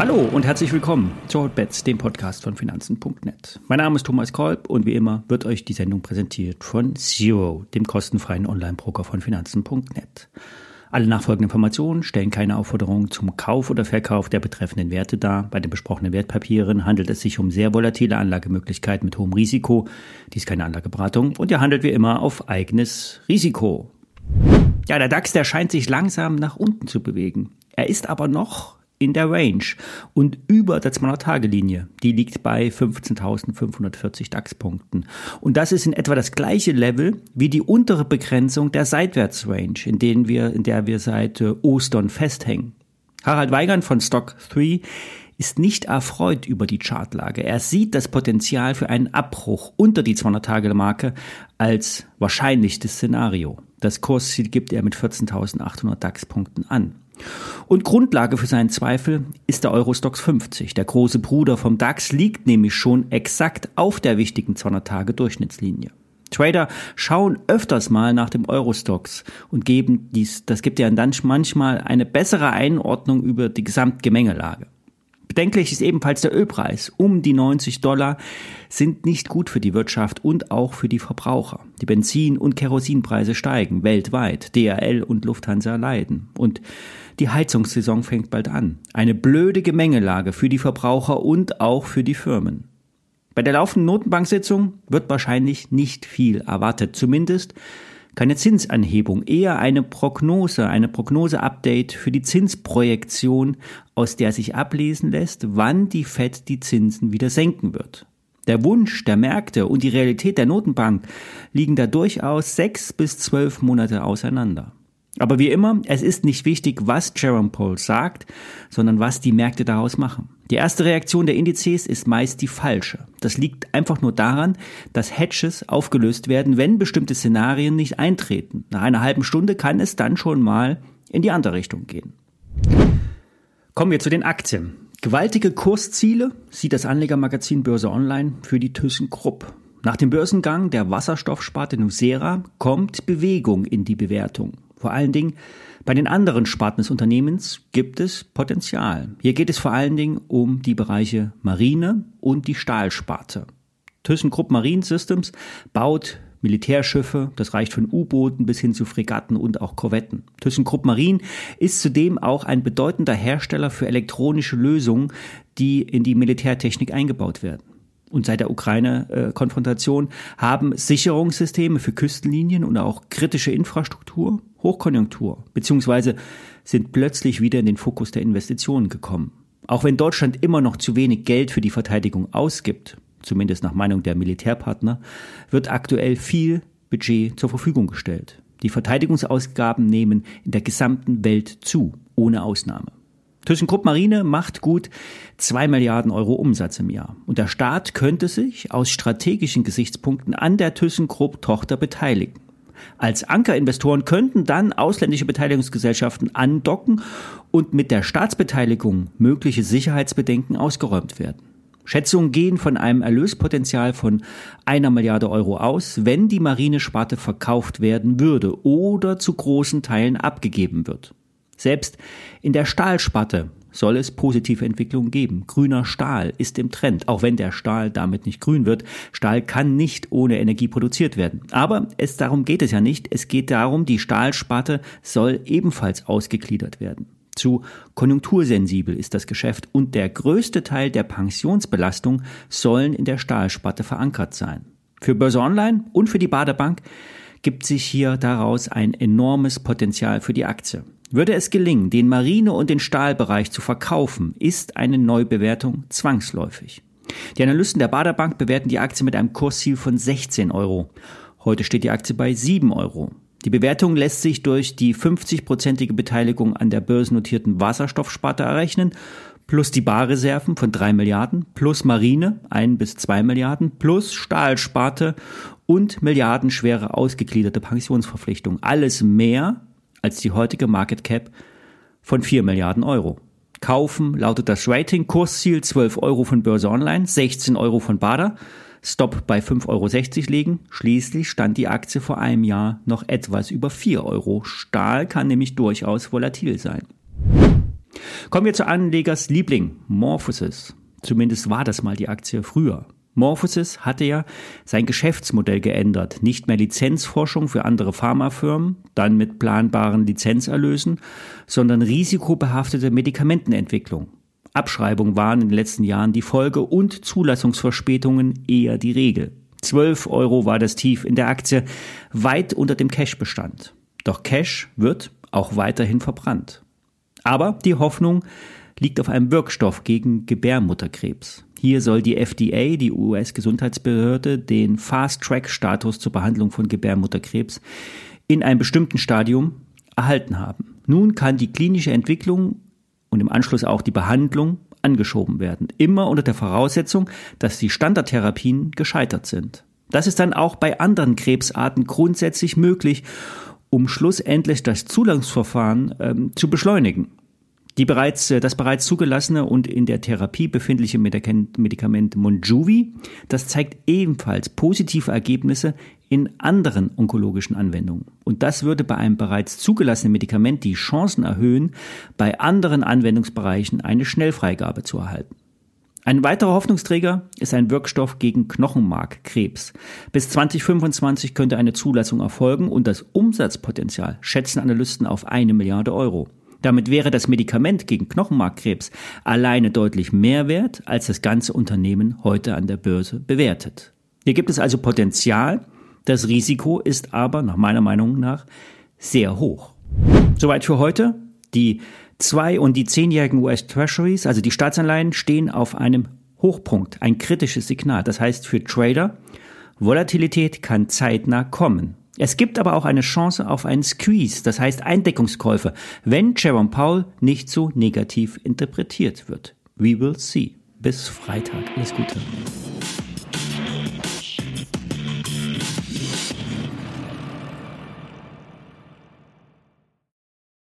Hallo und herzlich willkommen zu Hotbets, dem Podcast von Finanzen.net. Mein Name ist Thomas Kolb und wie immer wird euch die Sendung präsentiert von Zero, dem kostenfreien Online-Broker von Finanzen.net. Alle nachfolgenden Informationen stellen keine Aufforderung zum Kauf oder Verkauf der betreffenden Werte dar. Bei den besprochenen Wertpapieren handelt es sich um sehr volatile Anlagemöglichkeiten mit hohem Risiko. Dies ist keine Anlageberatung und ihr handelt wie immer auf eigenes Risiko. Ja, der DAX, der scheint sich langsam nach unten zu bewegen. Er ist aber noch in der Range und über der 200-Tage-Linie. Die liegt bei 15.540 DAX-Punkten. Und das ist in etwa das gleiche Level wie die untere Begrenzung der Seitwärtsrange, in, denen wir, in der wir seit äh, Ostern festhängen. Harald Weigand von Stock 3 ist nicht erfreut über die Chartlage. Er sieht das Potenzial für einen Abbruch unter die 200-Tage-Marke als wahrscheinlichstes Szenario. Das Kursziel gibt er mit 14.800 DAX-Punkten an. Und Grundlage für seinen Zweifel ist der Eurostox 50. Der große Bruder vom DAX liegt nämlich schon exakt auf der wichtigen 200-Tage-Durchschnittslinie. Trader schauen öfters mal nach dem Eurostox und geben dies, das gibt ja dann manchmal eine bessere Einordnung über die Gesamtgemengelage. Bedenklich ist ebenfalls der Ölpreis. Um die 90 Dollar sind nicht gut für die Wirtschaft und auch für die Verbraucher. Die Benzin- und Kerosinpreise steigen weltweit. DRL und Lufthansa leiden. Und die Heizungssaison fängt bald an. Eine blöde Gemengelage für die Verbraucher und auch für die Firmen. Bei der laufenden Notenbanksitzung wird wahrscheinlich nicht viel erwartet. Zumindest keine Zinsanhebung, eher eine Prognose, eine Prognose-Update für die Zinsprojektion, aus der sich ablesen lässt, wann die Fed die Zinsen wieder senken wird. Der Wunsch der Märkte und die Realität der Notenbank liegen da durchaus sechs bis zwölf Monate auseinander. Aber wie immer, es ist nicht wichtig, was Jerome Powell sagt, sondern was die Märkte daraus machen. Die erste Reaktion der Indizes ist meist die falsche. Das liegt einfach nur daran, dass Hedges aufgelöst werden, wenn bestimmte Szenarien nicht eintreten. Nach einer halben Stunde kann es dann schon mal in die andere Richtung gehen. Kommen wir zu den Aktien. Gewaltige Kursziele sieht das Anlegermagazin Börse Online für die ThyssenKrupp. Nach dem Börsengang der Wasserstoffsparte Nucera kommt Bewegung in die Bewertung. Vor allen Dingen bei den anderen Sparten des Unternehmens gibt es Potenzial. Hier geht es vor allen Dingen um die Bereiche Marine und die Stahlsparte. ThyssenKrupp Marine Systems baut Militärschiffe, das reicht von U-Booten bis hin zu Fregatten und auch Korvetten. ThyssenKrupp Marine ist zudem auch ein bedeutender Hersteller für elektronische Lösungen, die in die Militärtechnik eingebaut werden und seit der Ukraine-Konfrontation haben Sicherungssysteme für Küstenlinien und auch kritische Infrastruktur Hochkonjunktur, beziehungsweise sind plötzlich wieder in den Fokus der Investitionen gekommen. Auch wenn Deutschland immer noch zu wenig Geld für die Verteidigung ausgibt, zumindest nach Meinung der Militärpartner, wird aktuell viel Budget zur Verfügung gestellt. Die Verteidigungsausgaben nehmen in der gesamten Welt zu, ohne Ausnahme. ThyssenKrupp Marine macht gut zwei Milliarden Euro Umsatz im Jahr. Und der Staat könnte sich aus strategischen Gesichtspunkten an der ThyssenKrupp Tochter beteiligen. Als Ankerinvestoren könnten dann ausländische Beteiligungsgesellschaften andocken und mit der Staatsbeteiligung mögliche Sicherheitsbedenken ausgeräumt werden. Schätzungen gehen von einem Erlöspotenzial von einer Milliarde Euro aus, wenn die Marinesparte verkauft werden würde oder zu großen Teilen abgegeben wird. Selbst in der Stahlsparte soll es positive Entwicklungen geben. Grüner Stahl ist im Trend, auch wenn der Stahl damit nicht grün wird. Stahl kann nicht ohne Energie produziert werden. Aber es darum geht es ja nicht. Es geht darum, die Stahlsparte soll ebenfalls ausgegliedert werden. Zu konjunktursensibel ist das Geschäft und der größte Teil der Pensionsbelastung sollen in der Stahlsparte verankert sein. Für Börse Online und für die Baderbank gibt sich hier daraus ein enormes Potenzial für die Aktie. Würde es gelingen, den Marine- und den Stahlbereich zu verkaufen, ist eine Neubewertung zwangsläufig. Die Analysten der Baderbank bewerten die Aktie mit einem Kursziel von 16 Euro. Heute steht die Aktie bei 7 Euro. Die Bewertung lässt sich durch die 50-prozentige Beteiligung an der börsennotierten Wasserstoffsparte errechnen, plus die Barreserven von 3 Milliarden, plus Marine 1 bis 2 Milliarden, plus Stahlsparte und milliardenschwere ausgegliederte Pensionsverpflichtungen. Alles mehr als die heutige Market Cap von 4 Milliarden Euro. Kaufen lautet das Rating, Kursziel 12 Euro von Börse Online, 16 Euro von Bader, Stop bei 5,60 Euro legen. Schließlich stand die Aktie vor einem Jahr noch etwas über 4 Euro. Stahl kann nämlich durchaus volatil sein. Kommen wir zu Anlegers Liebling, Morphosis. Zumindest war das mal die Aktie früher. Morphosis hatte ja sein Geschäftsmodell geändert. Nicht mehr Lizenzforschung für andere Pharmafirmen, dann mit planbaren Lizenzerlösen, sondern risikobehaftete Medikamentenentwicklung. Abschreibungen waren in den letzten Jahren die Folge und Zulassungsverspätungen eher die Regel. 12 Euro war das Tief in der Aktie, weit unter dem Cash-Bestand. Doch Cash wird auch weiterhin verbrannt. Aber die Hoffnung liegt auf einem Wirkstoff gegen Gebärmutterkrebs. Hier soll die FDA, die US-Gesundheitsbehörde, den Fast-Track-Status zur Behandlung von Gebärmutterkrebs in einem bestimmten Stadium erhalten haben. Nun kann die klinische Entwicklung und im Anschluss auch die Behandlung angeschoben werden. Immer unter der Voraussetzung, dass die Standardtherapien gescheitert sind. Das ist dann auch bei anderen Krebsarten grundsätzlich möglich, um schlussendlich das Zulassungsverfahren ähm, zu beschleunigen. Die bereits, äh, das bereits zugelassene und in der Therapie befindliche Medikament Monjuvi, das zeigt ebenfalls positive Ergebnisse in anderen onkologischen Anwendungen. Und das würde bei einem bereits zugelassenen Medikament die Chancen erhöhen, bei anderen Anwendungsbereichen eine Schnellfreigabe zu erhalten. Ein weiterer Hoffnungsträger ist ein Wirkstoff gegen Knochenmarkkrebs. Bis 2025 könnte eine Zulassung erfolgen und das Umsatzpotenzial schätzen Analysten auf eine Milliarde Euro. Damit wäre das Medikament gegen Knochenmarkkrebs alleine deutlich mehr wert, als das ganze Unternehmen heute an der Börse bewertet. Hier gibt es also Potenzial, das Risiko ist aber nach meiner Meinung nach sehr hoch. Soweit für heute. Die zwei- und die zehnjährigen US Treasuries, also die Staatsanleihen, stehen auf einem Hochpunkt, ein kritisches Signal. Das heißt für Trader, Volatilität kann zeitnah kommen. Es gibt aber auch eine Chance auf einen Squeeze, das heißt Eindeckungskäufe, wenn Jerome Powell nicht so negativ interpretiert wird. We will see. Bis Freitag. Alles Gute.